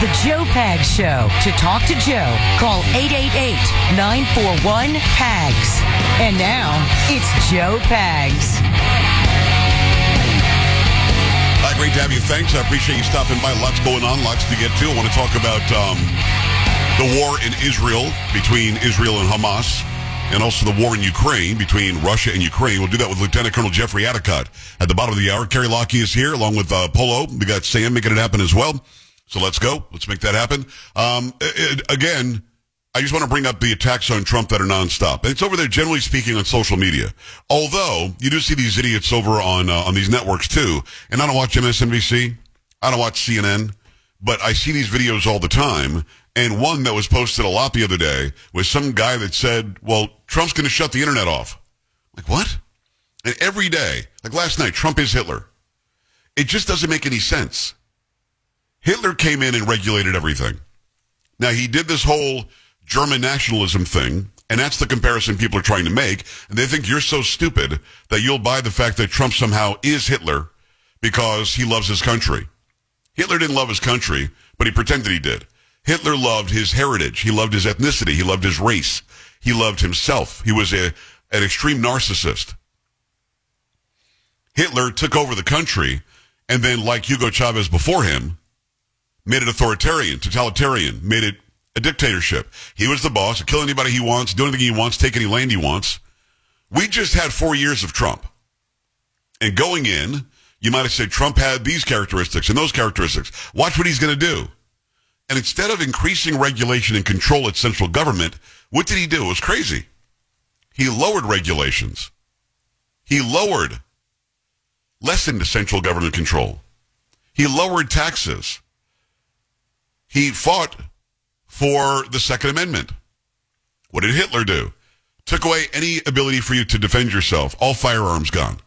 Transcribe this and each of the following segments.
The Joe Pags Show. To talk to Joe, call 888-941-PAGS. And now, it's Joe Pags. Uh, great to have you. Thanks. I appreciate you stopping by. Lots going on, lots to get to. I want to talk about um, the war in Israel between Israel and Hamas, and also the war in Ukraine between Russia and Ukraine. We'll do that with Lieutenant Colonel Jeffrey Addicott at the bottom of the hour. Carrie Lockie is here along with uh, Polo. We got Sam making it happen as well. So let's go. Let's make that happen. Um, it, again, I just want to bring up the attacks on Trump that are nonstop. It's over there, generally speaking, on social media. Although you do see these idiots over on uh, on these networks too. And I don't watch MSNBC. I don't watch CNN, but I see these videos all the time. And one that was posted a lot the other day was some guy that said, "Well, Trump's going to shut the internet off." Like what? And every day, like last night, Trump is Hitler. It just doesn't make any sense. Hitler came in and regulated everything. Now he did this whole German nationalism thing, and that's the comparison people are trying to make. And they think you're so stupid that you'll buy the fact that Trump somehow is Hitler because he loves his country. Hitler didn't love his country, but he pretended he did. Hitler loved his heritage. He loved his ethnicity. He loved his race. He loved himself. He was a, an extreme narcissist. Hitler took over the country and then, like Hugo Chavez before him, made it authoritarian, totalitarian, made it a dictatorship. He was the boss, kill anybody he wants, do anything he wants, take any land he wants. We just had four years of Trump. And going in, you might have said Trump had these characteristics and those characteristics. Watch what he's going to do. And instead of increasing regulation and control at central government, what did he do? It was crazy. He lowered regulations. He lowered, lessened central government control. He lowered taxes. He fought for the Second Amendment. What did Hitler do? Took away any ability for you to defend yourself. All firearms gone.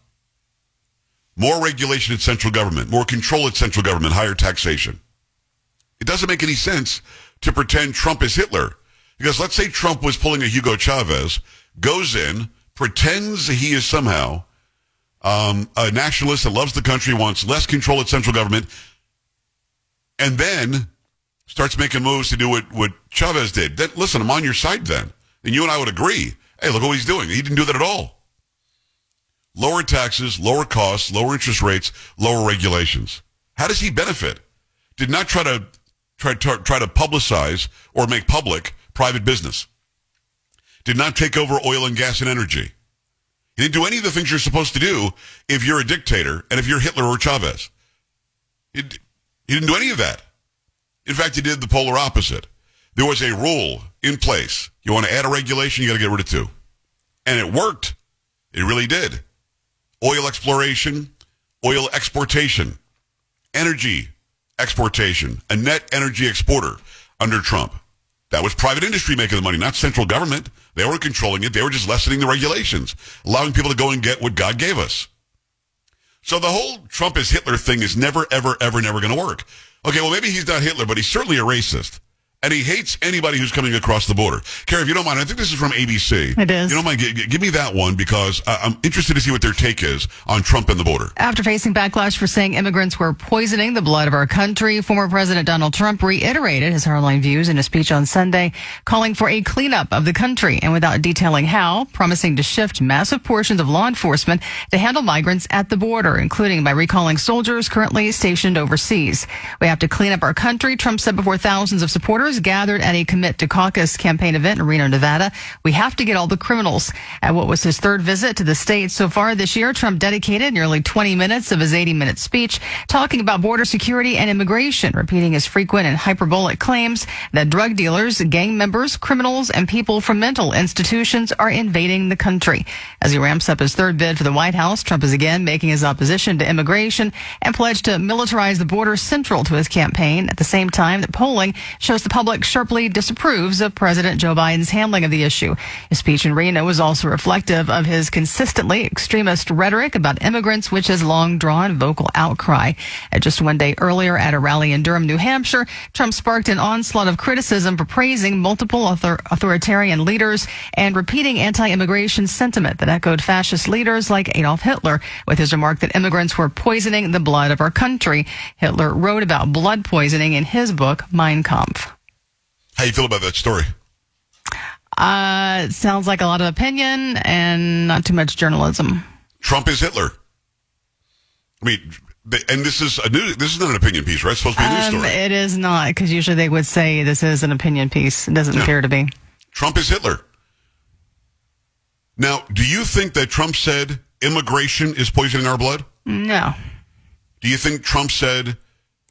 More regulation at central government, more control at central government, higher taxation. It doesn't make any sense to pretend Trump is Hitler. Because let's say Trump was pulling a Hugo Chavez, goes in, pretends he is somehow um, a nationalist that loves the country, wants less control at central government, and then starts making moves to do what, what Chavez did. Then listen, I'm on your side then. And you and I would agree. Hey, look what he's doing. He didn't do that at all. Lower taxes, lower costs, lower interest rates, lower regulations. How does he benefit? Did not try to try, try, try to publicize or make public private business. Did not take over oil and gas and energy. He didn't do any of the things you're supposed to do if you're a dictator and if you're Hitler or Chavez. He, he didn't do any of that. In fact, he did the polar opposite. There was a rule in place. You want to add a regulation, you got to get rid of two. And it worked. It really did. Oil exploration, oil exportation, energy exportation, a net energy exporter under Trump. That was private industry making the money, not central government. They weren't controlling it. They were just lessening the regulations, allowing people to go and get what God gave us. So the whole Trump is Hitler thing is never, ever, ever, never going to work. Okay, well, maybe he's not Hitler, but he's certainly a racist. And he hates anybody who's coming across the border. Carrie, if you don't mind, I think this is from ABC. It is. You don't mind, g- give me that one because I'm interested to see what their take is on Trump and the border. After facing backlash for saying immigrants were poisoning the blood of our country, former President Donald Trump reiterated his hardline views in a speech on Sunday, calling for a cleanup of the country and without detailing how, promising to shift massive portions of law enforcement to handle migrants at the border, including by recalling soldiers currently stationed overseas. We have to clean up our country, Trump said before thousands of supporters gathered at a Commit to Caucus campaign event in Reno, Nevada. We have to get all the criminals. At what was his third visit to the state so far this year, Trump dedicated nearly 20 minutes of his 80 minute speech talking about border security and immigration, repeating his frequent and hyperbolic claims that drug dealers, gang members, criminals, and people from mental institutions are invading the country. As he ramps up his third bid for the White House, Trump is again making his opposition to immigration and pledged to militarize the border central to his campaign at the same time that polling shows the public sharply disapproves of President Joe Biden's handling of the issue. His speech in Reno was also reflective of his consistently extremist rhetoric about immigrants, which has long drawn vocal outcry. At just one day earlier at a rally in Durham, New Hampshire, Trump sparked an onslaught of criticism for praising multiple author- authoritarian leaders and repeating anti-immigration sentiment that echoed fascist leaders like Adolf Hitler with his remark that immigrants were poisoning the blood of our country. Hitler wrote about blood poisoning in his book, Mein Kampf. How you feel about that story? Uh, it sounds like a lot of opinion and not too much journalism. Trump is Hitler. I mean, and this is a new. This is not an opinion piece, right? It's supposed to be a news Um, story. it is not because usually they would say this is an opinion piece. It doesn't No. appear to be. Trump is Hitler. Now, do you think that Trump said immigration is poisoning our blood? No. Do you think Trump said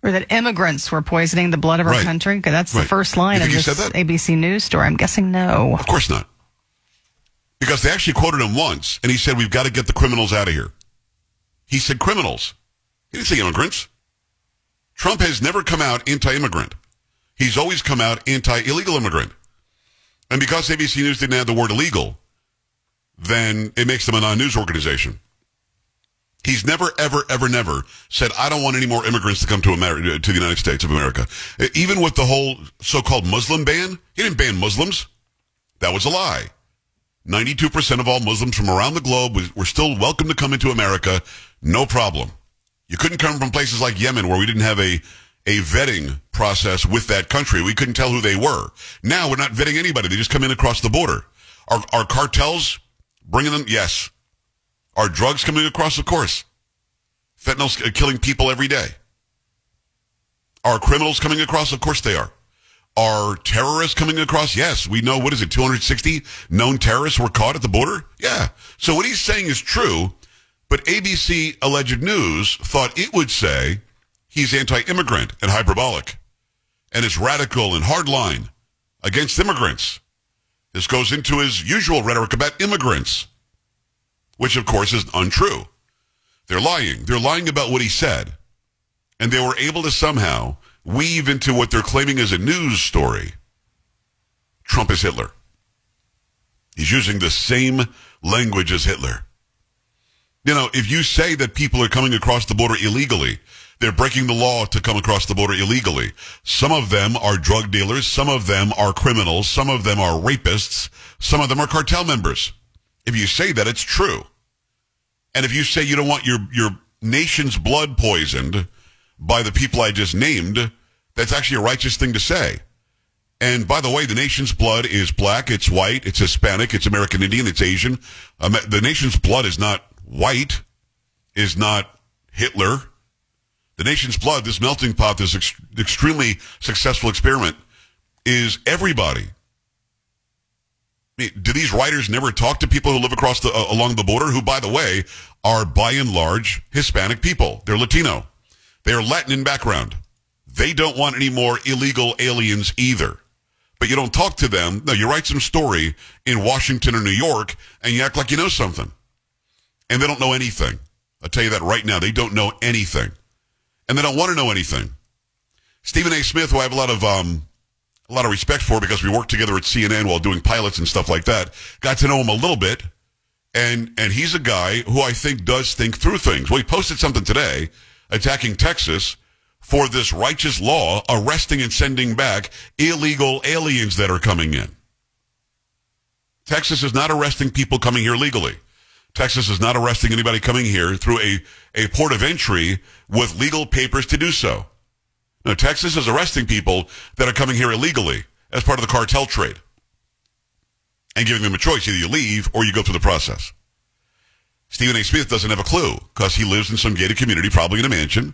Or that immigrants were poisoning the blood of our Right. country? 'Cause that's the first line of this? ABC News story. I'm guessing no. Of course not. Because they actually quoted him once, and he said, We've got to get the criminals out of here. He said criminals. He didn't say immigrants. Trump has never come out anti immigrant. He's always come out anti illegal immigrant. And because ABC News didn't add the word illegal, then it makes them a non news organization. He's never, ever, ever, never said, I don't want any more immigrants to come to America, uh, to the United States of America. Uh, even with the whole so-called Muslim ban, he didn't ban Muslims. That was a lie. 92% of all Muslims from around the globe were still welcome to come into America. No problem. You couldn't come from places like Yemen where we didn't have a, a vetting process with that country. We couldn't tell who they were. Now we're not vetting anybody. They just come in across the border. Are, are cartels bringing them? Yes. Are drugs coming across? Of course. Fentanyl's uh, killing people every day. Are criminals coming across? Of course they are. Are terrorists coming across? Yes. We know, what is it, 260 known terrorists were caught at the border? Yeah. So what he's saying is true, but ABC alleged news thought it would say he's anti-immigrant and hyperbolic and is radical and hardline against immigrants. This goes into his usual rhetoric about immigrants, which of course is untrue. They're lying. They're lying about what he said. And they were able to somehow weave into what they're claiming is a news story. Trump is Hitler. He's using the same language as Hitler. You know, if you say that people are coming across the border illegally, they're breaking the law to come across the border illegally. Some of them are drug dealers. Some of them are criminals. Some of them are rapists. Some of them are cartel members. If you say that, it's true. And if you say you don't want your, your nation's blood poisoned by the people I just named, that's actually a righteous thing to say. And by the way, the nation's blood is black, it's white, it's Hispanic, it's American Indian, it's Asian. Um, the nation's blood is not white, is not Hitler. The nation's blood, this melting pot, this ex- extremely successful experiment, is everybody. Do these writers never talk to people who live across the uh, along the border, who, by the way, are by and large Hispanic people? They're Latino. They are Latin in background. They don't want any more illegal aliens either. But you don't talk to them. No, you write some story in Washington or New York, and you act like you know something. And they don't know anything. I'll tell you that right now. They don't know anything. And they don't want to know anything. Stephen A. Smith, who I have a lot of um, a lot of respect for because we worked together at CNN while doing pilots and stuff like that. Got to know him a little bit, and and he's a guy who I think does think through things. Well, he posted something today attacking Texas for this righteous law arresting and sending back illegal aliens that are coming in. Texas is not arresting people coming here legally. Texas is not arresting anybody coming here through a, a port of entry with legal papers to do so. No, Texas is arresting people that are coming here illegally as part of the cartel trade and giving them a choice. Either you leave or you go through the process. Stephen A. Smith doesn't have a clue because he lives in some gated community, probably in a mansion.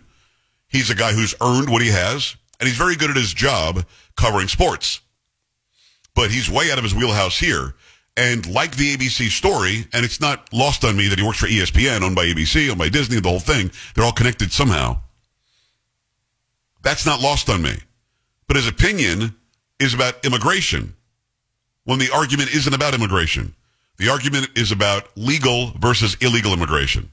He's a guy who's earned what he has and he's very good at his job covering sports. But he's way out of his wheelhouse here. And like the ABC story, and it's not lost on me that he works for ESPN, owned by ABC, owned by Disney, the whole thing. They're all connected somehow. That's not lost on me. But his opinion is about immigration when the argument isn't about immigration. The argument is about legal versus illegal immigration.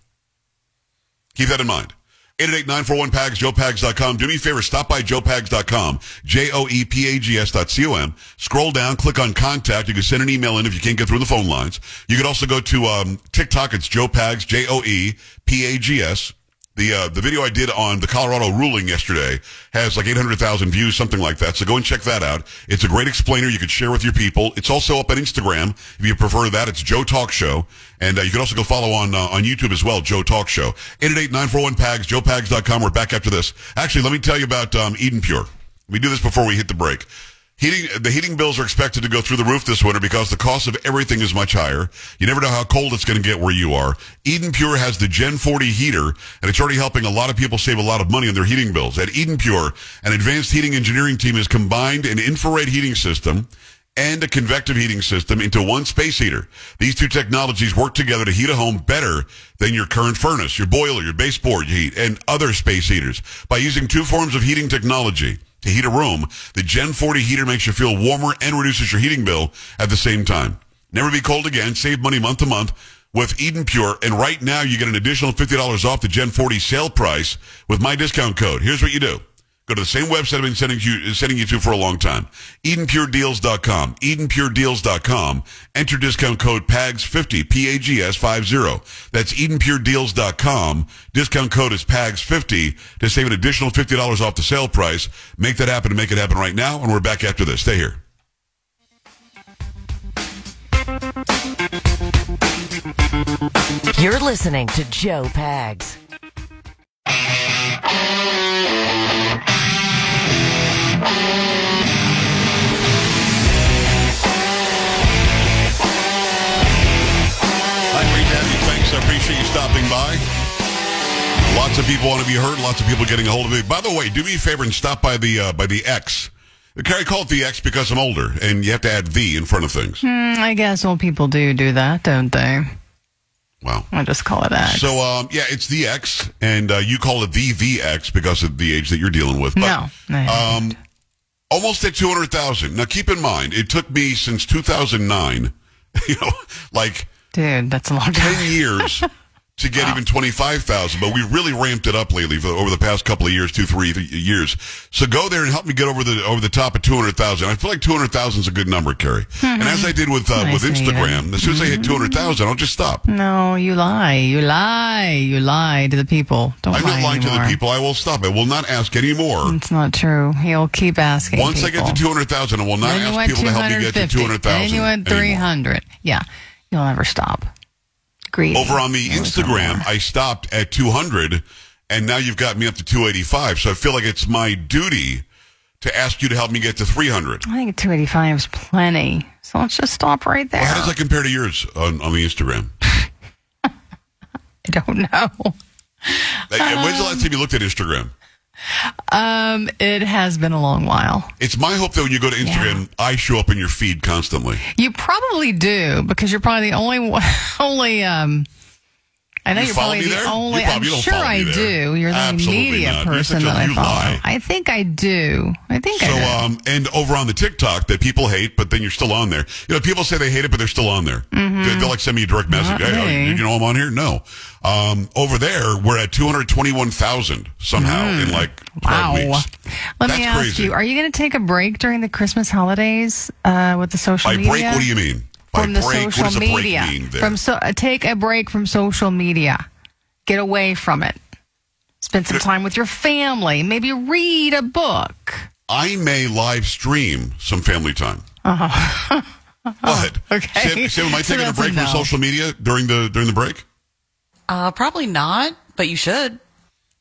Keep that in mind. 888-941-PAGS, joepags.com. Do me a favor, stop by joepags.com, J-O-E-P-A-G-S dot C-O-M. Scroll down, click on contact. You can send an email in if you can't get through the phone lines. You can also go to um, TikTok. It's Joe Pags, J-O-E-P-A-G-S. The uh, the video I did on the Colorado ruling yesterday has like 800,000 views, something like that. So go and check that out. It's a great explainer you could share with your people. It's also up on Instagram if you prefer that. It's Joe Talk Show, and uh, you can also go follow on uh, on YouTube as well. Joe Talk Show. 888-941-PAGS, JoePags.com. We're back after this. Actually, let me tell you about um, Eden Pure. We do this before we hit the break. Heating, the heating bills are expected to go through the roof this winter because the cost of everything is much higher. You never know how cold it's going to get where you are. Eden Pure has the Gen 40 heater, and it's already helping a lot of people save a lot of money on their heating bills. At Eden Pure, an advanced heating engineering team has combined an infrared heating system and a convective heating system into one space heater. These two technologies work together to heat a home better than your current furnace, your boiler, your baseboard heat, and other space heaters. By using two forms of heating technology to heat a room, the Gen 40 heater makes you feel warmer and reduces your heating bill at the same time. Never be cold again. Save money month to month with Eden Pure. And right now you get an additional $50 off the Gen 40 sale price with my discount code. Here's what you do. Go to the same website I've been sending you, sending you to for a long time. EdenPureDeals.com. EdenPureDeals.com. Enter discount code PAGS50, P-A-G-S 50. That's EdenPureDeals.com. Discount code is PAGS50 to save an additional $50 off the sale price. Make that happen and make it happen right now. And we're back after this. Stay here. You're listening to Joe Pags. I appreciate you stopping by. Lots of people want to be heard. Lots of people getting a hold of me. By the way, do me a favor and stop by the uh, by the X. Carrie call it the X because I'm older, and you have to add V in front of things. Mm, I guess old people do do that, don't they? Wow. I just call it X. So, um, yeah, it's the X, and uh, you call it the VX because of the age that you're dealing with. But, no, um, almost at 200,000. Now, keep in mind, it took me since 2009, you know, like dude, that's a long 10 time. years to get even 25,000, but we really ramped it up lately for, over the past couple of years, two, three years. So go there and help me get over the over the top of 200,000. I feel like 200,000 is a good number, Carrie. And as I did with uh, Nice with. Instagram, as soon as I hit 200,000, I'll just stop. No, you lie. You lie. You lie to the people. Don't I'm lie not lying to the people. I will stop. I will not ask anymore. It's not true. He'll keep asking. Once I get to 200,000, I will not then ask people to help me get to 200,000. Then you went anymore. 300. Yeah. You'll never stop. Greedy. Over on the Instagram. I stopped at 200, and now you've got me up to 285. So I feel like it's my duty to ask you to help me get to 300. I think 285 is plenty. So let's just stop right there. Well, how does that compare to yours on, on the Instagram? I don't know. Like, when's the last um, time you looked at Instagram? Um, it has been a long while. It's my hope that when you go to Instagram, I show up in your feed constantly. You probably do because you're probably the only only um. I know You are probably the there? only. I'm sure I do. You're the Absolutely media not. Person that I follow. lie. I think I do. I think I So, do. um, and over on the TikTok that people hate, but then you're still on there. You know, people say they hate it, but they're still on there. They- They'll like send me a direct message. Mm-hmm. Hey, you know I'm on here? No. Um, over there, we're at 221,000 somehow in like 12 Mm. wow. weeks. Let That's me ask crazy. you: Are you going to take a break during the Christmas holidays uh, with the social By media? break, what do you mean? By from the break, social what does a media. break mean there? From so, uh, take a break from social media. Get away from it. Spend some time with your family. Maybe read a book. I may live stream some family time. Uh-huh. What? Okay. Sam, Sam, am I So taking a that's a break from social media during the during the break? Uh, probably not, but you should.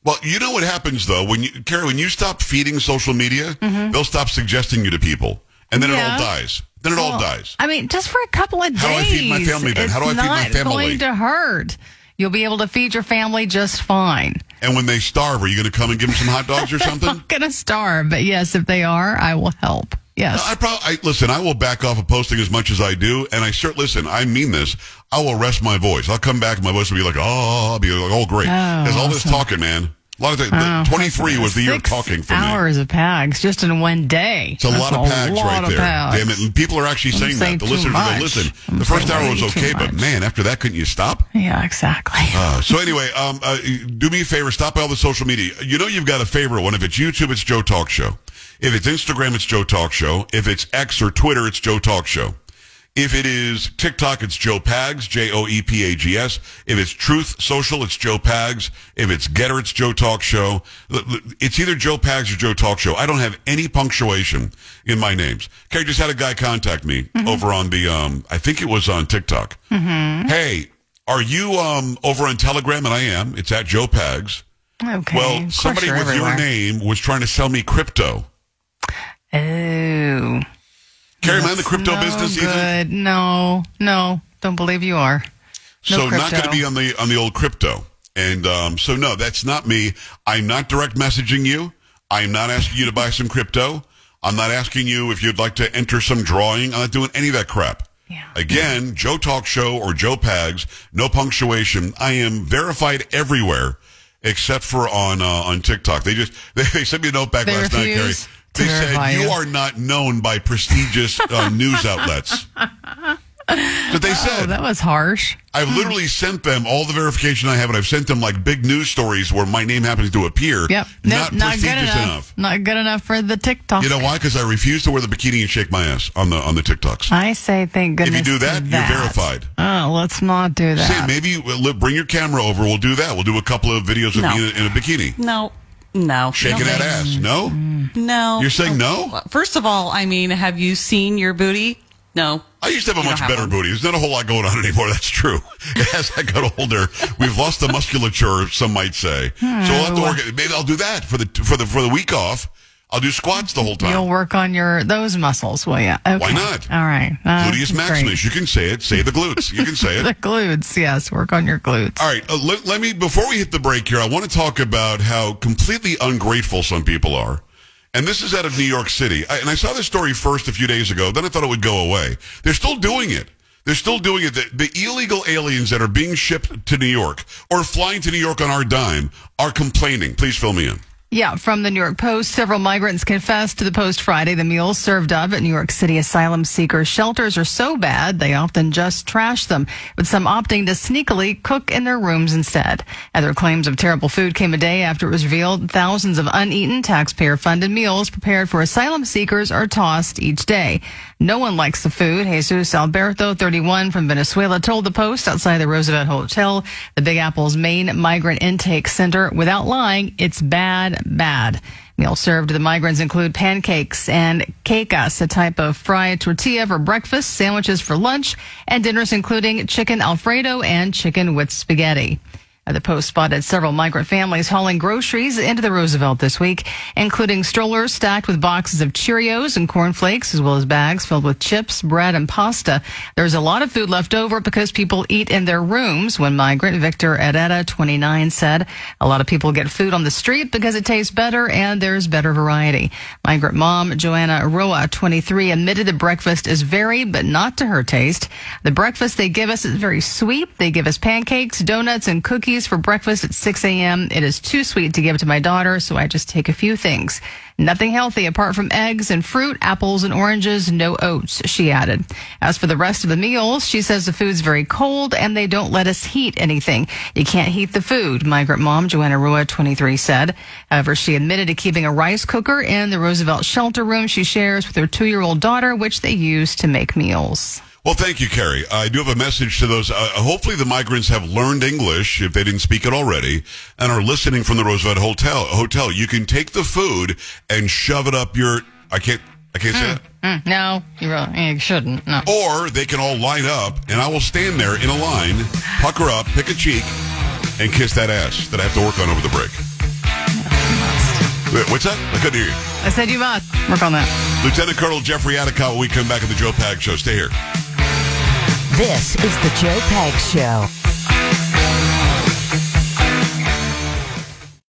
Well, you know what happens though when you, Carrie, when you stop feeding social media, they'll stop suggesting you to people, and then it Mm-hmm. All dies. Then it all dies. I mean, just for a couple of days. How do I feed my family then? How do I feed my not family? going to hurt. You'll be able to feed your family just fine. And when they starve, are you going to come and give them some hot dogs or something? I'm gonna starve, but yes, if they are, I will help. Yes. I probably I, listen. I will back off of posting as much as I do, and I cert. Listen, I mean this. I will rest my voice. I'll come back, and my voice will be like, oh, I'll be like, oh, great. Oh, There's all this talking, man. A lot of th- Oh, 23 was the year of talking for me. hours of pags just in one day. It's a That's lot of pags lot right of there. pags. Damn it. And people are actually saying saying that. The listeners much. listen, I'm the first hour was okay, but man, after that, couldn't you stop? Yeah, exactly. Uh, so anyway, um, uh, do me a favor, stop by all the social media. You know you've got a favorite one. If it's YouTube, it's Joe Talk Show. If it's Instagram, it's Joe Talk Show. If it's X or Twitter, it's Joe Talk Show. If it is TikTok, it's Joe Pags, J-O-E-P-A-G-S. If it's Truth Social, it's Joe Pags. If it's Gettr, it's Joe Talk Show. It's either Joe Pags or Joe Talk Show. I don't have any punctuation in my names. Carrie just had a guy contact me over on the, um, I think it was on TikTok. Hey, are you um, over on Telegram? And I am. It's at Joe Pags. Okay. Well, somebody with everywhere. your name was trying to sell me crypto. Oh. Carrie, am I in the crypto no business either? good. No, no, don't believe you are. No so not going to be on the on the old crypto. And um, so no, that's not me. I'm not direct messaging you. I'm not asking you to buy some crypto. I'm not asking you if you'd like to enter some drawing. I'm not doing any of that crap. Yeah. Again, Joe Talk Show or Joe Pags, no punctuation. I am verified everywhere except for on uh, on TikTok. They just they, sent me a note back They last night, Gary. They said you you." are not known by prestigious uh, news outlets. But they oh, said Oh, that was harsh. I've hmm. literally sent them all the verification I have, and I've sent them like big news stories where my name happens to appear. Yep. Not, not good prestigious enough. enough. Not good enough for the TikTok. You know why? Because I refuse to wear the bikini and shake my ass on the on the TikToks. I say thank goodness. If you do that, to you're verified. Oh, let's not do that. Say maybe we'll uh, bring your camera over. We'll do that. We'll do a couple of videos of No. me in a, in a bikini No, no. shaking no that ass. No, mm-hmm. No. You're saying no? First of all, I mean, have you seen your booty? No. I used to have a You much have better one. booty. There's not a whole lot going on anymore. That's true. As I got older, we've lost the musculature. Some might say. So we'll have to work. Maybe I'll do that for the for the for the week off. I'll do squats the whole time. You'll work on your those muscles, will you? Okay. Why not? All right. Uh, Gluteus great. maximus. You can say it. Say the glutes. You can say it. The glutes, yes. Work on your glutes. All right. Uh, let, let me, before we hit the break here, I want to talk about how completely ungrateful some people are. And this is out of New York City. I, and I saw this story first a few days ago. Then I thought it would go away. They're still doing it. They're still doing it. The, the illegal aliens that are being shipped to New York or flying to New York on our dime are complaining. Please fill me in. Yeah, from the New York Post, several migrants confessed to the Post Friday the meals served up at New York City asylum seekers shelters are so bad they often just trash them, with some opting to sneakily cook in their rooms instead. Other claims of terrible food came a day after it was revealed thousands of uneaten taxpayer-funded meals prepared for asylum seekers are tossed each day. No one likes the food. Jesus Alberto, 31 from Venezuela, told the Post outside the Roosevelt Hotel, the Big Apple's main migrant intake center, without lying, it's bad, bad. Meals served to the migrants include pancakes and quecas, a type of fried tortilla for breakfast, sandwiches for lunch, and dinners including chicken alfredo and chicken with spaghetti. The Post spotted several migrant families hauling groceries into the Roosevelt this week, including strollers stacked with boxes of Cheerios and cornflakes, as well as bags filled with chips, bread, and pasta. There's a lot of food left over because people eat in their rooms, when migrant Victor Herrera, 29, said. A lot of people get food on the street because it tastes better and there's better variety. Migrant mom Joanna Roa, 23, admitted the breakfast is very, but not to her taste. The breakfast they give us is very sweet. They give us pancakes, donuts, and cookies for breakfast at 6 a.m. It is too sweet to give to my daughter, so I just take a few things. Nothing healthy apart from eggs and fruit, apples and oranges, no oats, she added. As for the rest of the meals, she says the food's very cold and they don't let us heat anything. You can't heat the food, migrant mom Joanna Rua, 23, said. However, she admitted to keeping a rice cooker in the Roosevelt shelter room she shares with her two-year-old daughter, which they use to make meals. Well, thank you, Carrie. I do have a message to those. Uh, hopefully, the migrants have learned English if they didn't speak it already and are listening from the Roosevelt Hotel. Hotel. You can take the food and shove it up your. I can't. I can't say that. Mm, no, you really you shouldn't. No. Or they can all line up, and I will stand there in a line, pucker up, pick a cheek, and kiss that ass that I have to work on over the break. Wait, What's that? I couldn't hear you. I said you must work on that. Lieutenant Colonel Jeffrey Addicott when we come back at the Joe Pags Show. Stay here. This is the Joe Pags Show.